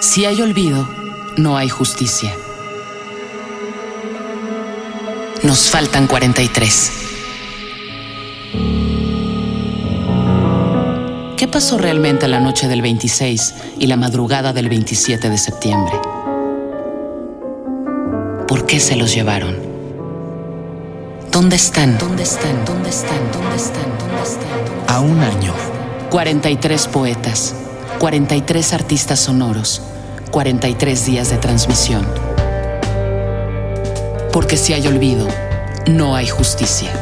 Si hay olvido, no hay justicia. Nos faltan 43. ¿Qué pasó realmente la noche del 26 y la madrugada del 27 de septiembre? ¿Por qué se los llevaron? ¿Dónde están? ¿Dónde están? ¿Dónde están? ¿Dónde están? ¿Dónde están? A un año. 43 poetas, 43 artistas sonoros, 43 días de transmisión. Porque si hay olvido, no hay justicia.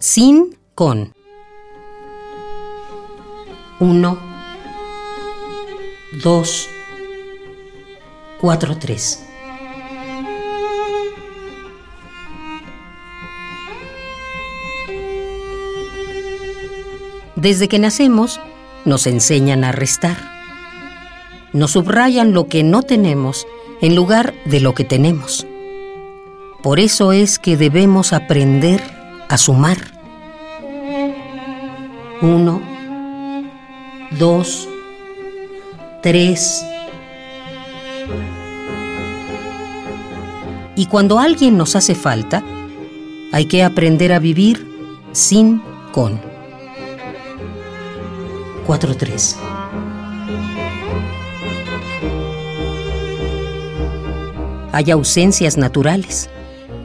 Sin con. 1, 2, 4, 3. Desde que nacemos, nos enseñan a restar. Nos subrayan lo que no tenemos en lugar de lo que tenemos. Por eso es que debemos aprender a sumar. Uno, dos, tres. Y cuando alguien nos hace falta, hay que aprender a vivir sin con. 4-3. Hay ausencias naturales.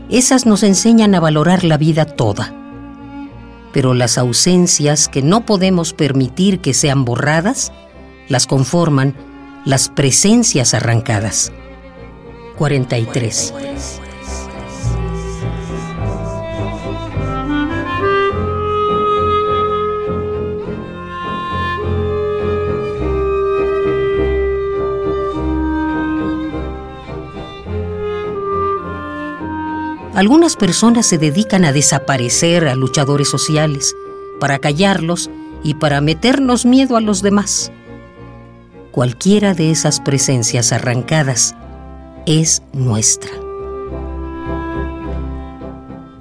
Esas nos enseñan a valorar la vida toda. Pero las ausencias que no podemos permitir que sean borradas, las conforman las presencias arrancadas. 43. Algunas personas se dedican a desaparecer a luchadores sociales, para callarlos y para meternos miedo a los demás. Cualquiera de esas presencias arrancadas es nuestra.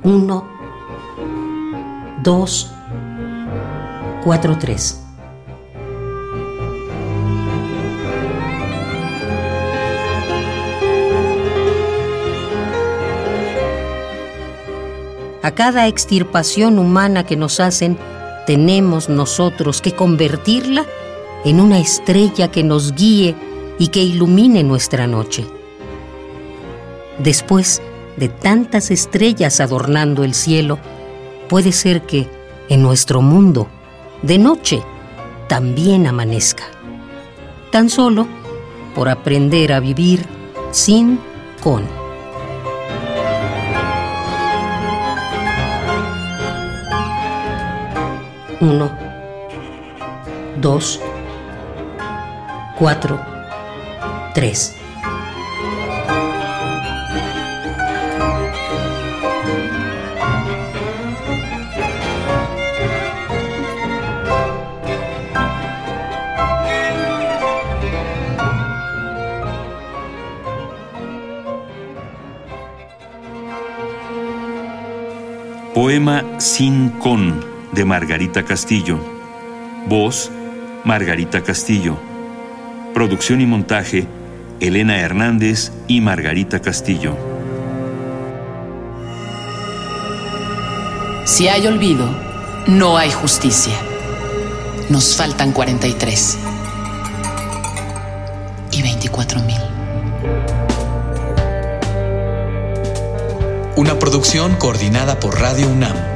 Uno, dos, cuatro, tres. A cada extirpación humana que nos hacen, tenemos nosotros que convertirla en una estrella que nos guíe y que ilumine nuestra noche. Después de tantas estrellas adornando el cielo, puede ser que en nuestro mundo, de noche, también amanezca. Tan solo por aprender a vivir sin con. Uno, dos, cuatro, tres. Poema Sin Con de Margarita Castillo. Voz, Margarita Castillo. Producción y montaje, Elena Hernández y Margarita Castillo. Si hay olvido, no hay justicia. Nos faltan 43 y 24 mil. Una producción coordinada por Radio UNAM